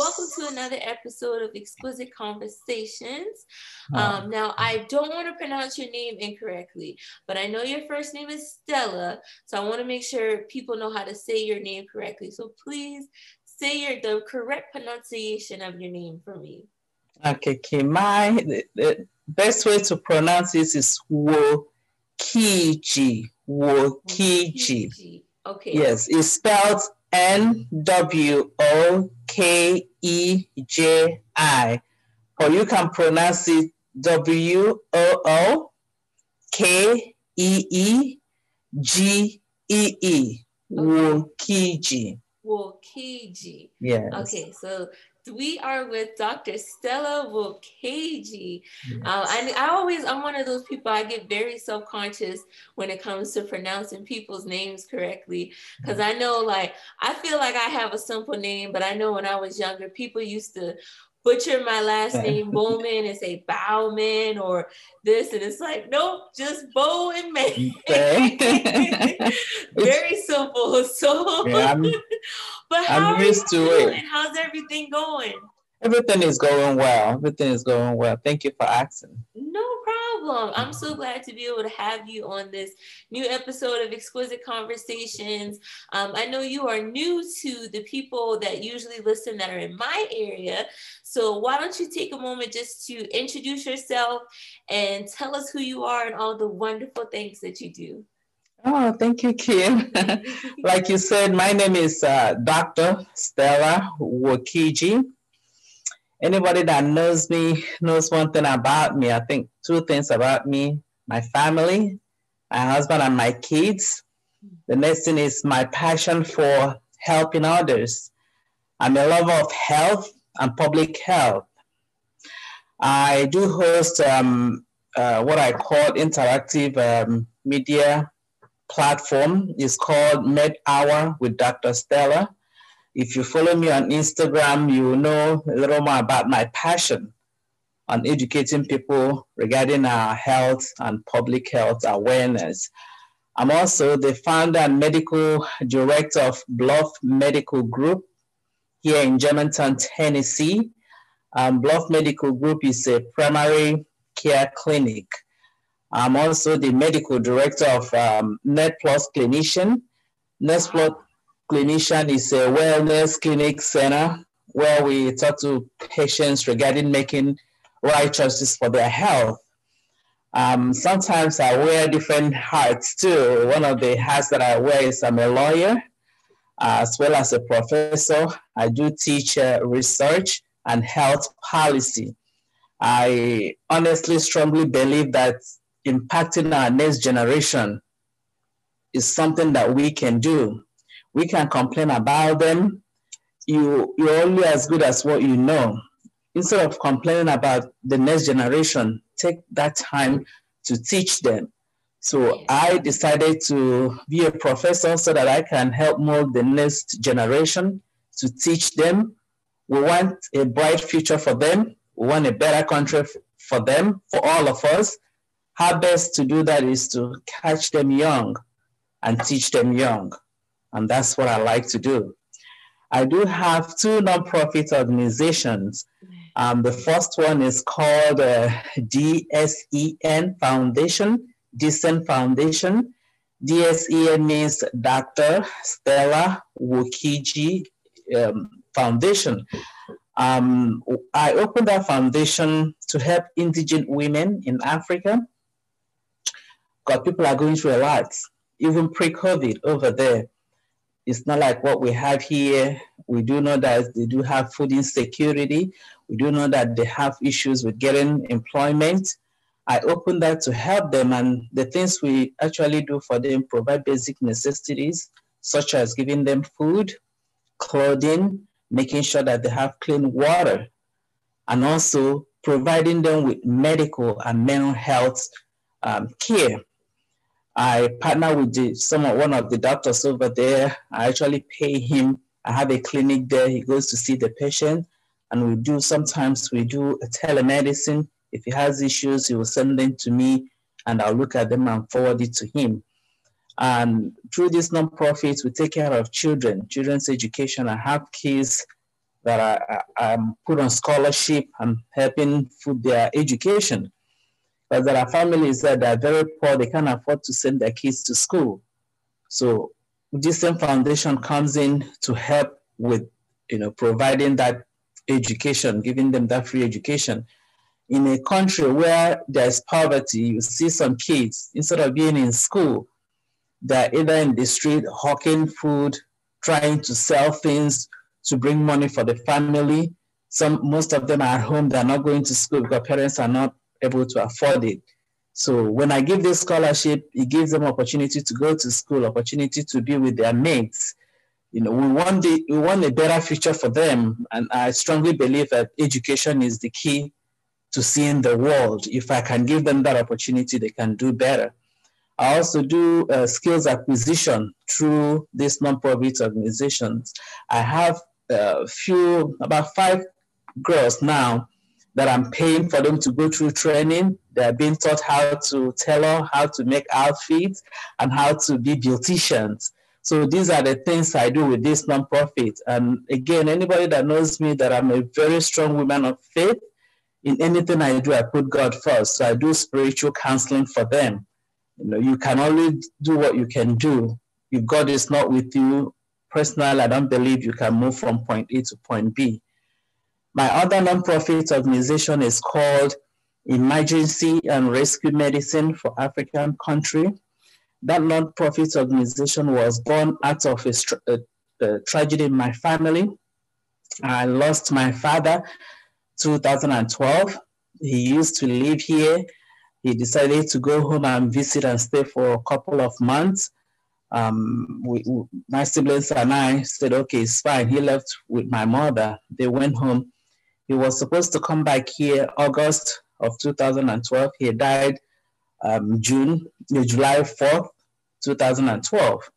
welcome to another episode of Exquisite Conversations. Um, now, I don't want to pronounce your name incorrectly, but I know your first name is Stella, so I want to make sure people know how to say your name correctly. So please say your the correct pronunciation of your name for me. Okay, okay. My the, the best way to pronounce this is Wokiji. Wokiji. Okay. Yes, it's spelled N W O K E J I, or you can pronounce it W O O K E E G E E. Wokiji. Wokiji. Yes. Okay, so we are with Dr. Stella Nwokeji. Yes. Uh, I, I always, I'm one of those people, I get very self conscious when it comes to pronouncing people's names correctly. Because I know, like, I feel like I have a simple name, but I know when I was younger, people used to butcher my last name Bowman and say Bowman or this, and it's like, nope, just Bow and Man. Very simple. So, yeah, but how I'm used to it. How's everything going? Everything is going well. Everything is going well. Thank you for asking. No problem. I'm so glad to be able to have you on this new episode of Exquisite Conversations. Um, I know you are new to the people that usually listen that are in my area. So why don't you take a moment just to introduce yourself and tell us who you are and all the wonderful things that you do. Oh, thank you, Kim. like you said, my name is uh, Dr. Stella Nwokeji anybody that knows me knows one thing about me. I think two things about me my family, my husband, and my kids. The next thing is my passion for helping others. I'm a lover of health and public health. I do host um, uh, what I call interactive um, media platform. It's called Med Hour with Dr. Stella. If you follow me on Instagram, you know a little more about my passion on educating people regarding our health and public health awareness. I'm also the founder and medical director of Bluff Medical Group here in Germantown, Tennessee. Um, Bluff Medical Group is a primary care clinic. I'm also the medical director of um, Net Plus Clinician. Net Plus clinician is a wellness clinic center where we talk to patients regarding making right choices for their health. Um, sometimes I wear different hats too. One of the hats that I wear is I'm a lawyer, as well as a professor. I do teach uh, research and health policy. I honestly strongly believe that impacting our next generation is something that we can do we can complain about them. You, you're only as good as what you know. Instead of complaining about the next generation, take that time to teach them. So I decided to be a professor so that I can help mold the next generation to teach them. We want a bright future for them. We want a better country for them, for all of us. How best to do that is to catch them young and teach them young and that's what I like to do. I do have two nonprofit organizations. Um, the first one is called uh, DSEN Foundation, Decent Foundation. DSEN means Dr. Stella Nwokeji um, Foundation. Um, I opened that foundation to help indigent women in Africa. God, people are going through a lot, even pre-COVID over there. It's not like what we have here. We do know that they do have food insecurity. We do know that they have issues with getting employment. I open that to help them, and the things we actually do for them provide basic necessities, such as giving them food, clothing, making sure that they have clean water, and also providing them with medical and mental health um, care. I partner with the, some one of the doctors over there. I actually pay him. I have a clinic there. He goes to see the patient, and we do sometimes we do a telemedicine. If he has issues, he will send them to me, and I'll look at them and forward it to him. And through this nonprofit, we take care of children, children's education. I have kids that I, am put on scholarship and helping for their education. But there are families that are very poor, they can't afford to send their kids to school. So DSEN Foundation comes in to help with you know providing that education, giving them that free education. In a country where there's poverty, you see some kids, instead of being in school, they're either in the street hawking food, trying to sell things to bring money for the family. Some most of them are at home, they're not going to school because parents are not able to afford it. So when I give this scholarship, it gives them opportunity to go to school, opportunity to be with their mates. You know, we want the, we want a better future for them, and I strongly believe that education is the key to seeing the world. If I can give them that opportunity, they can do better. I also do uh, skills acquisition through these nonprofit organizations. I have a few, about five girls now that I'm paying for them to go through training. They're being taught how to tailor, how to make outfits, and how to be beauticians. So these are the things I do with this nonprofit. And again, anybody that knows me that I'm a very strong woman of faith, in anything I do, I put God first. So I do spiritual counseling for them. You know, you can only do what you can do. If God is not with you, personally, I don't believe you can move from point A to point B. My other nonprofit organization is called Emergency and Rescue Medicine for African Country. That nonprofit organization was born out of a, a, a tragedy in my family. I lost my father 2012. He used to live here he decided to go home and visit and stay for a couple of months. Um, we, we, my siblings and I said, okay, it's fine. He left with my mother. They went home. He was supposed to come back here August of 2012. He died um, June, July 4th, 2012.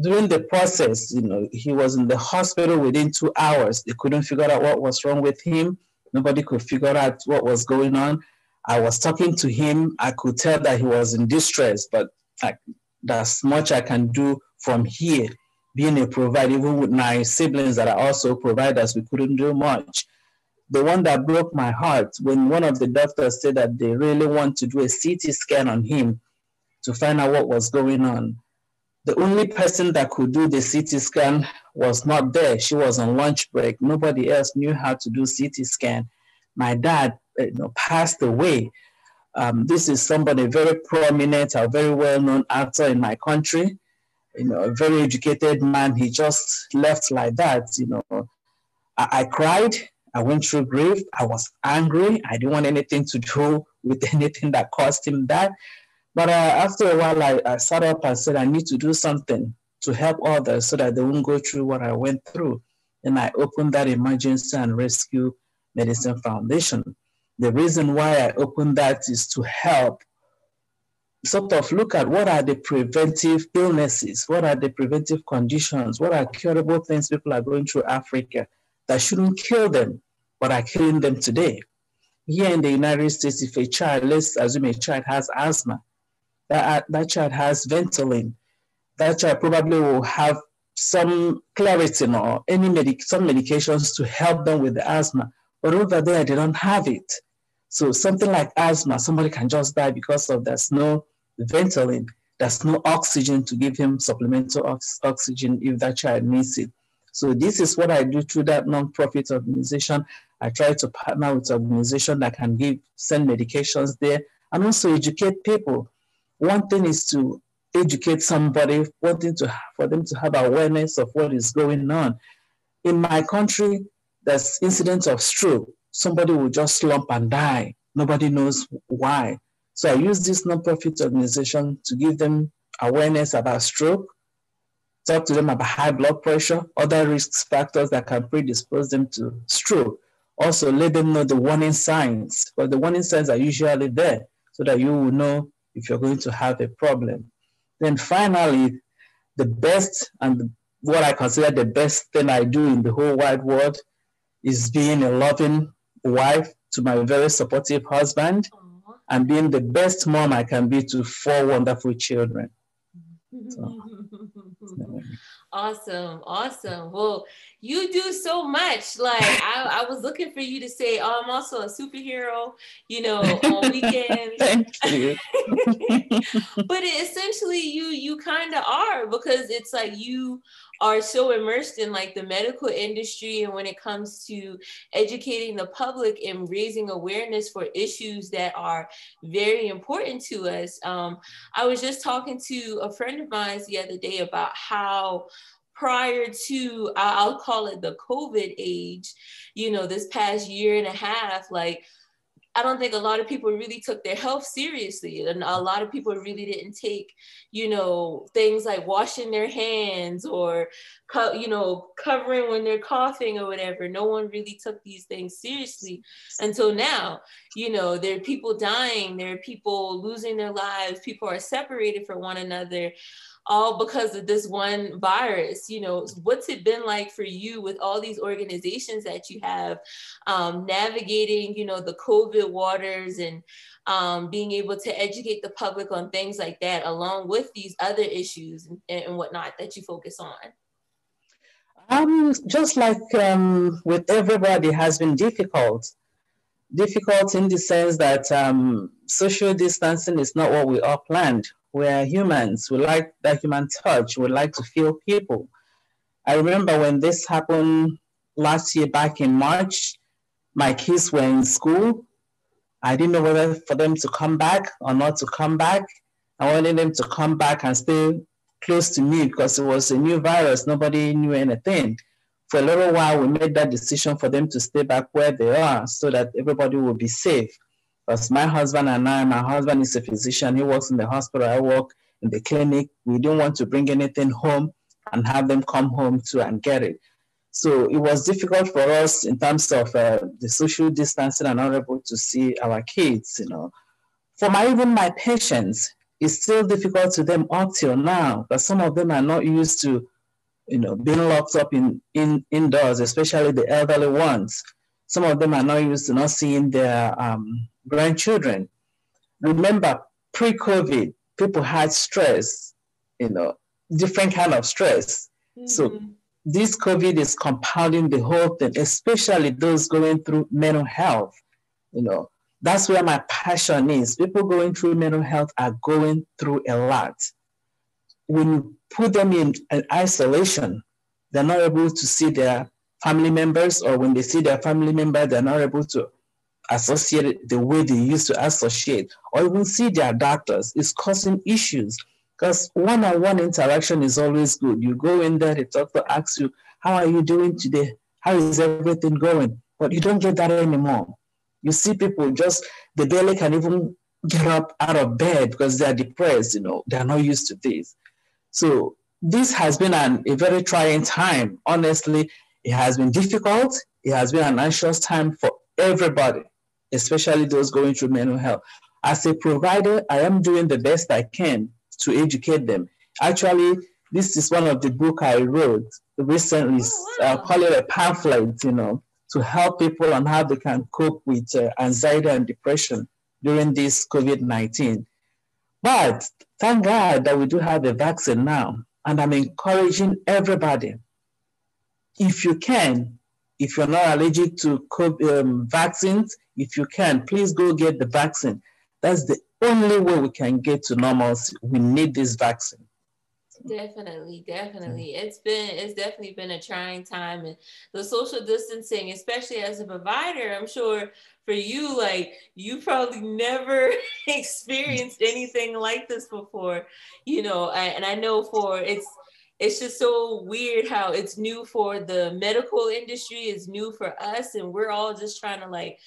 During the process, you know, he was in the hospital within two hours. They couldn't figure out what was wrong with him. Nobody could figure out what was going on. I was talking to him. I could tell that he was in distress, but I, that's much I can do from here. Being a provider, even with my siblings that are also providers, we couldn't do much. The one that broke my heart when one of the doctors said that they really want to do a CT scan on him to find out what was going on. The only person that could do the CT scan was not there. She was on lunch break. Nobody else knew how to do CT scan. My dad you know, passed away. Um, this is somebody very prominent, a very well-known actor in my country. You know, a very educated man. He just left like that. You know, I, I cried. I went through grief. I was angry. I didn't want anything to do with anything that caused him that. But uh, after a while, I, I sat up and said, I need to do something to help others so that they won't go through what I went through. And I opened that emergency and rescue medicine foundation. The reason why I opened that is to help sort of look at what are the preventive illnesses, what are the preventive conditions, what are curable things people are going through Africa that shouldn't kill them, but are killing them today. Here in the United States, if a child, let's assume a child has asthma, that, uh, that child has Ventolin, that child probably will have some Claritin or any medic, some medications to help them with the asthma, but over there they don't have it. So something like asthma, somebody can just die because of there's no Ventolin, there's no oxygen to give him supplemental ox- oxygen if that child needs it. So this is what I do through that nonprofit organization. I try to partner with organization that can give send medications there and also educate people. One thing is to educate somebody, wanting to for them to have awareness of what is going on. In my country, there's incidents of stroke somebody will just slump and die. Nobody knows why. So I use this nonprofit organization to give them awareness about stroke, talk to them about high blood pressure, other risk factors that can predispose them to stroke. Also, let them know the warning signs, but the warning signs are usually there so that you will know if you're going to have a problem. Then finally, the best and what I consider the best thing I do in the whole wide world is being a loving wife to my very supportive husband Aww. and being the best mom I can be to four wonderful children. So, Awesome, awesome. Well, you do so much. Like I, I was looking for you to say, "Oh, I'm also a superhero," you know, on weekends. But it, essentially, you you kind of are because it's like you are so immersed in like the medical industry and when it comes to educating the public and raising awareness for issues that are very important to us. Um, I was just talking to a friend of mine the other day about how prior to I'll call it the COVID age, you know, this past year and a half, like I don't think a lot of people really took their health seriously. And a lot of people really didn't take, you know, things like washing their hands or, co- you know, covering when they're coughing or whatever. No one really took these things seriously until now. You know, there are people dying, there are people losing their lives, people are separated from one another all because of this one virus. You know, what's it been like for you with all these organizations that you have um, navigating, you know, the COVID waters and um, being able to educate the public on things like that, along with these other issues and, and whatnot that you focus on? Um, just like um, with everybody, has been difficult. Difficult in the sense that um, social distancing is not what we all planned we're humans. We like that human touch. We like to feel people. I remember when this happened last year back in March, my kids were in school. I didn't know whether for them to come back or not to come back. I wanted them to come back and stay close to me because it was a new virus. Nobody knew anything. For a little while, we made that decision for them to stay back where they are so that everybody will be safe. Because my husband and I, my husband is a physician, he works in the hospital, I work in the clinic. We didn't want to bring anything home and have them come home too and get it. So it was difficult for us in terms of uh, the social distancing and not able to see our kids, you know. For my even my patients, it's still difficult to them up till now, but some of them are not used to, you know, being locked up in, in indoors, especially the elderly ones. Some of them are not used to not seeing their um, grandchildren. Remember, pre-COVID, people had stress, you know, different kind of stress. Mm-hmm. So this COVID is compounding the whole thing, especially those going through mental health. You know, that's where my passion is. People going through mental health are going through a lot. When you put them in an isolation, they're not able to see their family members, or when they see their family member, they're not able to associate the way they used to associate or even see their doctors is causing issues because one-on-one interaction is always good. You go in there, the doctor asks you, how are you doing today? How is everything going? But you don't get that anymore. You see people just, they barely can even get up out of bed because they're depressed, you know, they're not used to this. So this has been an, a very trying time. Honestly, it has been difficult. It has been an anxious time for everybody especially those going through mental health. As a provider, I am doing the best I can to educate them. Actually, this is one of the book I wrote recently. Oh, wow. uh, call it a pamphlet, you know, to help people on how they can cope with uh, anxiety and depression during this COVID-19. But thank God that we do have a vaccine now. And I'm encouraging everybody, if you can, if you're not allergic to COVID, um, vaccines, if you can, please go get the vaccine. That's the only way we can get to normalcy. We need this vaccine. Definitely, definitely. Mm. It's been it's definitely been a trying time and the social distancing, especially as a provider, I'm sure for you, like you probably never experienced anything like this before, you know, and I know for it's it's just so weird how it's new for the medical industry, it's new for us, and we're all just trying to like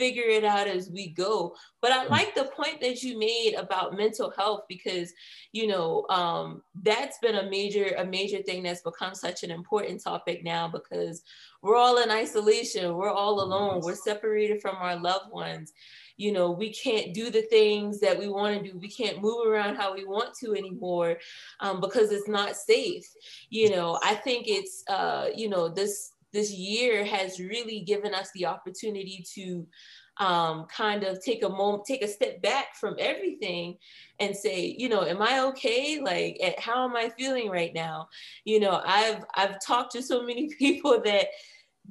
figure it out as we go. But I mm. like the point that you made about mental health because, you know, um, that's been a major, a major thing that's become such an important topic now because we're all in isolation, we're all alone, we're separated from our loved ones. You know, we can't do the things that we want to do. We can't move around how we want to anymore um, because it's not safe. You know, I think it's, uh, you know, this this year has really given us the opportunity to um, kind of take a moment, take a step back from everything and say, you know, am I okay? Like, eh, how am I feeling right now? You know, I've I've talked to so many people that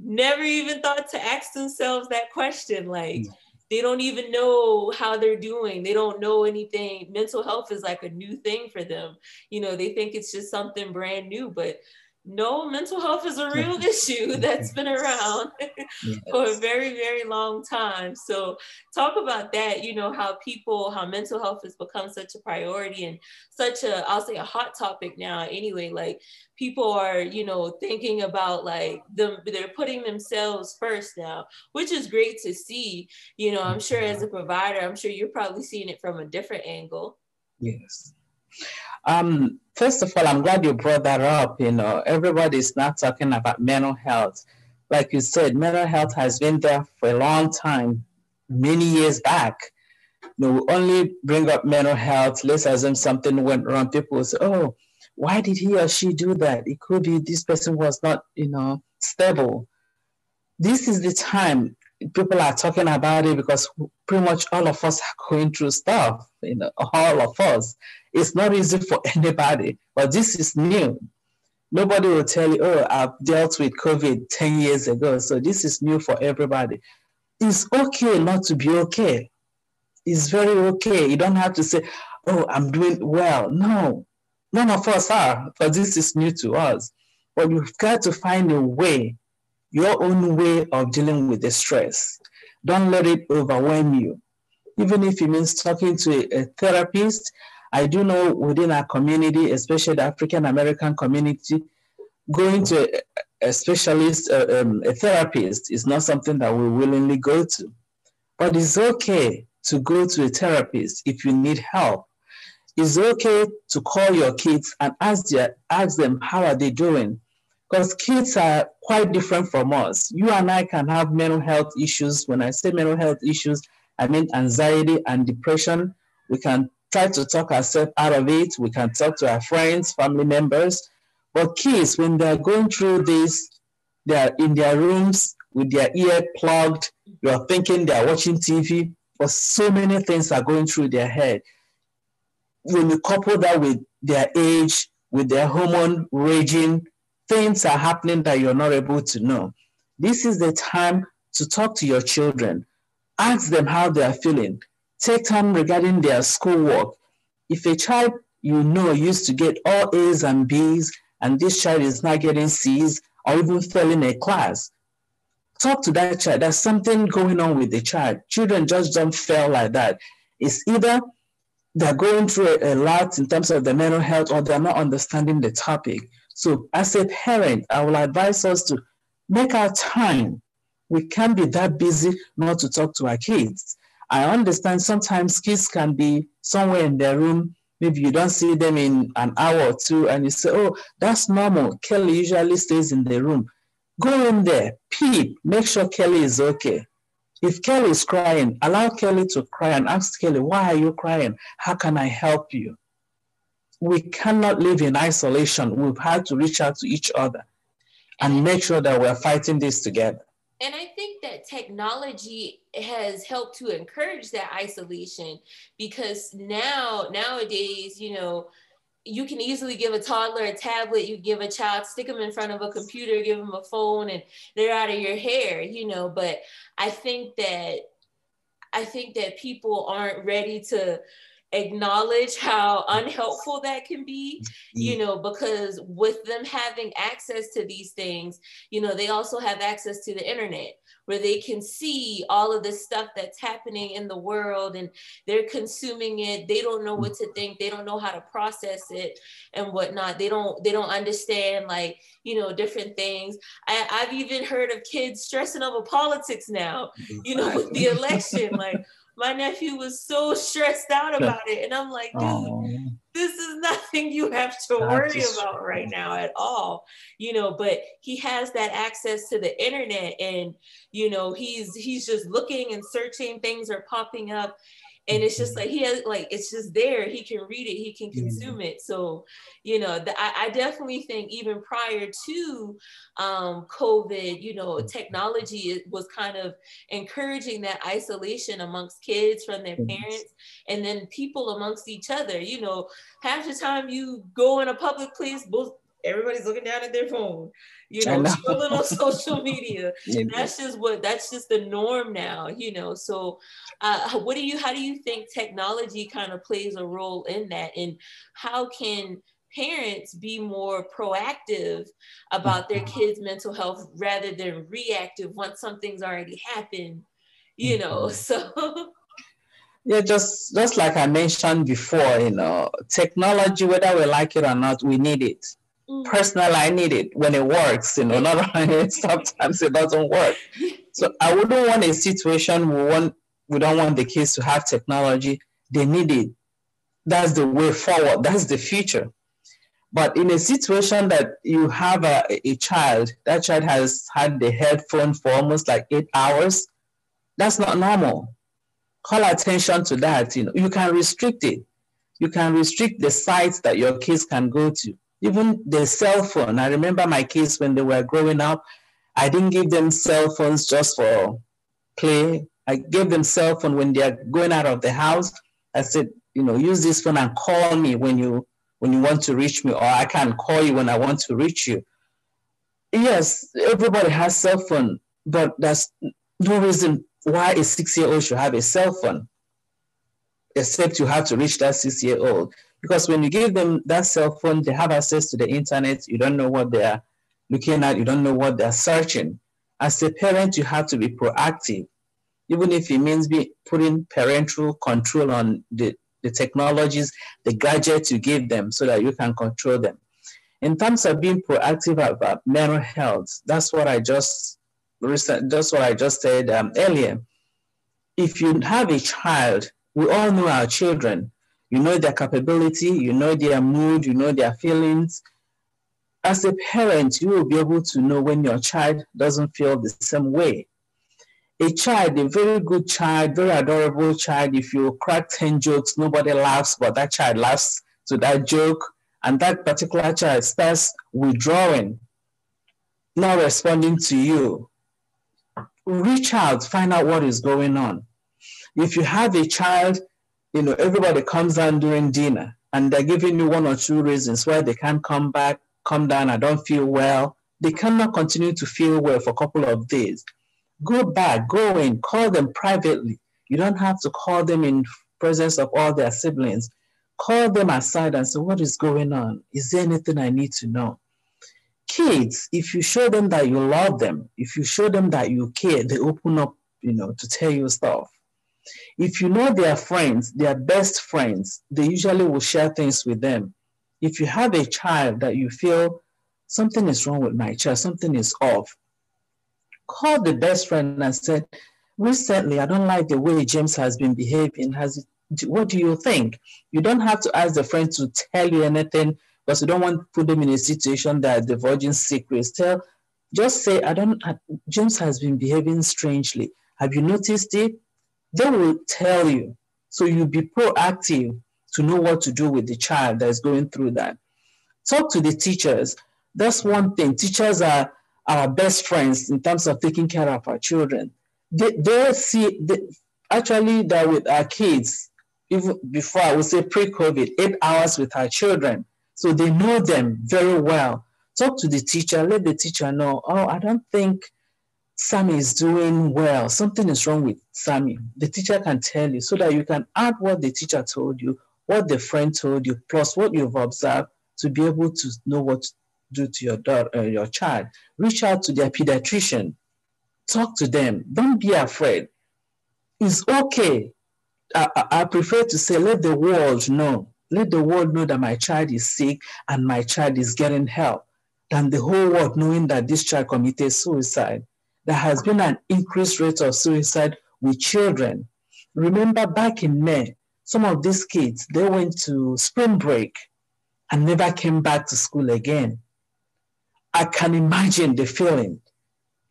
never even thought to ask themselves that question. Like, mm. they don't even know how they're doing. They don't know anything. Mental health is like a new thing for them. You know, they think it's just something brand new, but no, mental health is a real issue that's been around for a very, very long time. So, talk about that, you know, how people, how mental health has become such a priority and such a, I'll say, a hot topic now, anyway. Like, people are, you know, thinking about like them, they're putting themselves first now, which is great to see. You know, I'm sure as a provider, I'm sure you're probably seeing it from a different angle. Yes. Um, first of all, I'm glad you brought that up. You know, everybody's not talking about mental health. Like you said, mental health has been there for a long time, many years back. You know, we only bring up mental health, let's assume something went wrong. People say, oh, why did he or she do that? It could be this person was not, you know, stable. This is the time people are talking about it because pretty much all of us are going through stuff, you know, all of us. It's not easy for anybody, but this is new. Nobody will tell you, oh, I've dealt with COVID 10 years ago. So this is new for everybody. It's okay not to be okay. It's very okay. You don't have to say, oh, I'm doing well. No, none of us are, but this is new to us. But you've got to find a way your own way of dealing with the stress. Don't let it overwhelm you. Even if it means talking to a, a therapist, I do know within our community, especially the African American community, going to a, a specialist, uh, um, a therapist, is not something that we willingly go to. But it's okay to go to a therapist if you need help. It's okay to call your kids and ask, their, ask them how are they doing because kids are quite different from us. You and I can have mental health issues. When I say mental health issues, I mean anxiety and depression. We can try to talk ourselves out of it. We can talk to our friends, family members. But kids, when they're going through this, they're in their rooms with their ear plugged. You're thinking they're watching TV, but so many things are going through their head. When you couple that with their age, with their hormone raging, things are happening that you're not able to know. This is the time to talk to your children. Ask them how they are feeling. Take time regarding their schoolwork. If a child you know used to get all A's and B's, and this child is not getting C's or even failing a class, talk to that child. There's something going on with the child. Children just don't fail like that. It's either they're going through a, lot in terms of the mental health or they're not understanding the topic. So, as a parent, I will advise us to make our time. We can't be that busy not to talk to our kids. I understand sometimes kids can be somewhere in their room. Maybe you don't see them in an hour or two, and you say, Oh, that's normal. Kelly usually stays in the room. Go in there, peep, make sure Kelly is okay. If Kelly is crying, allow Kelly to cry and ask Kelly, Why are you crying? How can I help you? we cannot live in isolation. We've had to reach out to each other and make sure that we're fighting this together. And I technology has helped to encourage that isolation because now, nowadays, you know, you can easily give a toddler a tablet, you give a child, stick them in front of a computer, give them a phone, and they're out of your hair, you know. But I think that I think that people aren't ready to acknowledge how unhelpful that can be, you know, because with them having access to these things, you know, they also have access to the internet where they can see all of the stuff that's happening in the world and they're consuming it. They don't know what to think. They don't know how to process it and whatnot. They don't, they don't understand like, you know, different things. I, I've even heard of kids stressing over politics now, you know, with the election, like, my nephew was so stressed out about it. And I'm like, dude, oh. this is nothing you have to worry about right now at all. You know, but he has that access to the internet and you know, he's he's just looking and searching, things are popping up. And it's just like he has like it's just there. He can read it. He can consume it. So you know the, I, I, definitely think even prior to um, covid you know technology was kind of encouraging that isolation amongst kids from their parents and then people amongst each other. You know half the time you go in a public place both everybody's looking down at their phone. You know, know. scrolling on social media. That's just what that's just the norm now you know. So uh, what do you how do you think technology kind of plays a role in that? And how can parents be more proactive about their mm-hmm. kids mental health rather than reactive once something's already happened you know? Mm-hmm. so yeah just just like i mentioned before you know technology whether we like it or not we need it mm. personally i need it when it works you know not sometimes it doesn't work. So i wouldn't want a situation we want we don't want the kids to have technology. They need it. That's the way forward. That's the future. But in a situation that you have a, a child that child has had the headphone for almost like eight hours that's not normal. Call attention to that you know. You can restrict it. You can restrict the sites that your kids can go to even the cell phone. I remember my kids when they were growing up, I didn't give them cell phones just for play. I gave them cell phone when they're going out of the house. I said, you know, use this phone and call me when you when you want to reach me, or I can call you when I want to reach you. Yes, everybody has cell phone, but that's no reason why a six-year-old should have a cell phone, except you have to reach that six-year-old. Because when you give them that cell phone, they have access to the internet. You don't know what they are looking at. You don't know what they're searching. As a parent, you have to be proactive, even if it means be putting parental control on the, the technologies, the gadgets you give them so that you can control them. In terms of being proactive about mental health, that's what I just that's what I just said um, earlier. If you have a child, we all know our children you know their capability, you know their mood, you know their feelings. As a parent, you will be able to know when your child doesn't feel the same way. A child, a very good child, very adorable child, if you crack 10 jokes, nobody laughs, but that child laughs to that joke, and that particular child starts withdrawing, not responding to you. Reach out, find out what is going on. If you have a child you know, everybody comes down during dinner and they're giving you one or two reasons why they can't come back, come down, I don't feel well. They cannot continue to feel well for a couple of days. Go back, go in, call them privately. You don't have to call them in presence of all their siblings. Call them aside and say, What is going on? Is there anything I need to know? Kids, if you show them that you love them, if you show them that you care, they open up, you know, to tell you stuff. If you know their friends, their best friends, they usually will share things with them. If you have a child that you feel something is wrong with my child, something is off, call the best friend and say, recently I don't like the way James has been behaving. Has what do you think? You don't have to ask the friend to tell you anything because you don't want to put them in a situation that divulging secrets. Tell, just say, I don't. James has been behaving strangely. Have you noticed it? They will tell you. So you be proactive to know what to do with the child that's going through that. Talk to the teachers. That's one thing. Teachers are our best friends in terms of taking care of our children. They, they see, they, actually, that with our kids, even before I would say pre COVID, eight hours with our children. So they know them very well. Talk to the teacher, let the teacher know, oh, I don't think Sammy is doing well. Something is wrong with Sammy. The teacher can tell you so that you can add what the teacher told you, what the friend told you, plus what you've observed to be able to know what to do to your daughter, uh, your child. Reach out to their pediatrician. Talk to them. Don't be afraid. It's okay. I, I prefer to say, let the world know. Let the world know that my child is sick and my child is getting help than the whole world knowing that this child committed suicide there has been an increased rate of suicide with children. Remember back in May, some of these kids, they went to spring break and never came back to school again. I can imagine the feeling.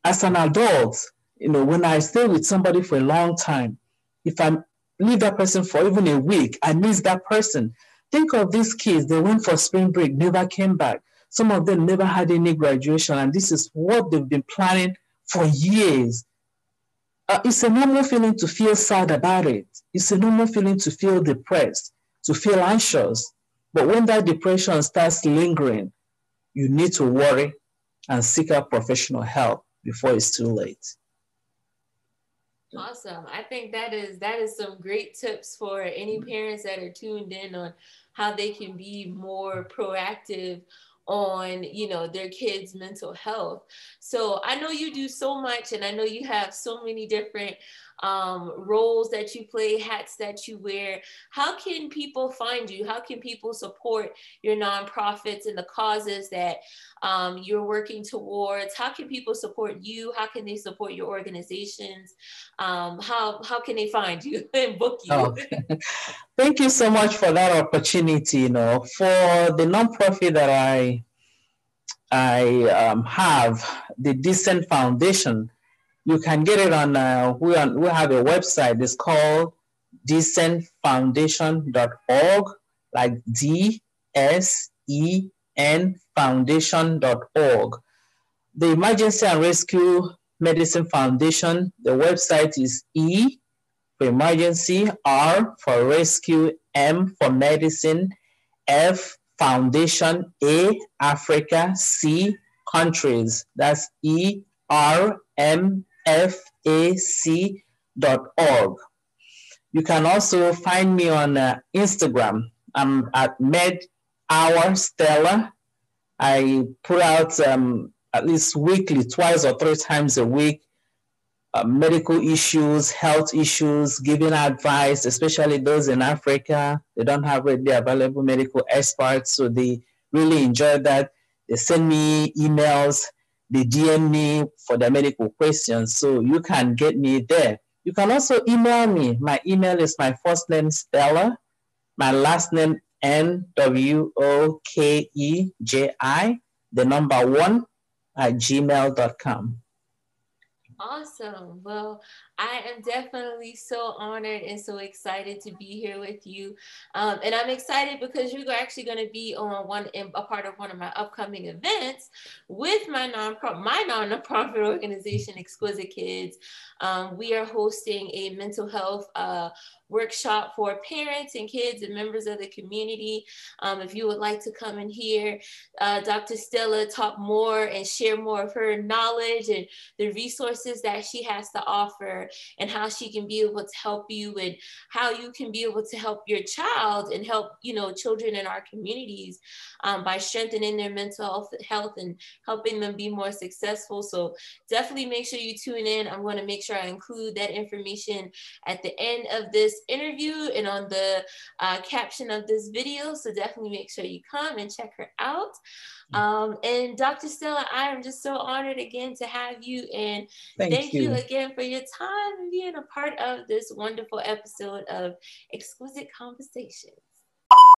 As an adult, you know, when I stay with somebody for a long time, if I'm leave that person for even a week. I miss that person. Think of these kids, they went for spring break, never came back. Some of them never had any graduation, and this is what they've been planning for years. Uh, it's a normal feeling to feel sad about it. It's a normal feeling to feel depressed, to feel anxious. But when that depression starts lingering, you need to worry and seek out professional help before it's too late. Awesome. I think that is that is some great tips for any parents that are tuned in on how they can be more proactive on you know their kids mental health. So i know you do so much and i know you have so many different um, roles that you play, hats that you wear. How can people find you? How can people support your nonprofits and the causes that um, you're working towards? How can people support you? How can they support your organizations? Um, how, how can they find you and book you? Oh, thank you so much for that opportunity. You know, for the nonprofit that I I um, have, the Decent Foundation, you can get it on, uh, we, we have a website, it's called decentfoundation.org, like D S E N foundation.org. The Emergency and Rescue Medicine Foundation, the website is E for emergency, R for rescue, M for medicine, F foundation, A Africa, C countries. That's E R M fac.org. You can also find me on uh, Instagram. I'm at Med Hour Stella. I put out um, at least weekly, twice or three times a week, uh, medical issues, health issues, giving advice, especially those in Africa. They don't have readily available medical experts, so they really enjoy that. They send me emails they DM me for their medical questions. So you can get me there. You can also email me. My email is my first name, Stella, my last name, N W O K E J I, the number one at gmail.com. Awesome. Well, I am definitely so honored and so excited to be here with you. Um, and I'm excited because you're actually going to be on one a part of one of my upcoming events with my non my non-profit organization, Exquisite Kids. Um, we are hosting a mental health uh, workshop for parents and kids and members of the community. Um, if you would like to come and hear uh, Dr. Stella talk more and share more of her knowledge and the resources that she has to offer and how she can be able to help you and how you can be able to help your child and help, you know, children in our communities um, by strengthening their mental health, health and helping them be more successful. So definitely make sure you tune in. I'm going to make sure I include that information at the end of this interview and on the uh, caption of this video. So definitely make sure you come and check her out. Mm. Um, and Dr. Stella, I am just so honored again to have you. And thank, thank you. you. again for your time being a part of this wonderful episode of Exquisite Conversations.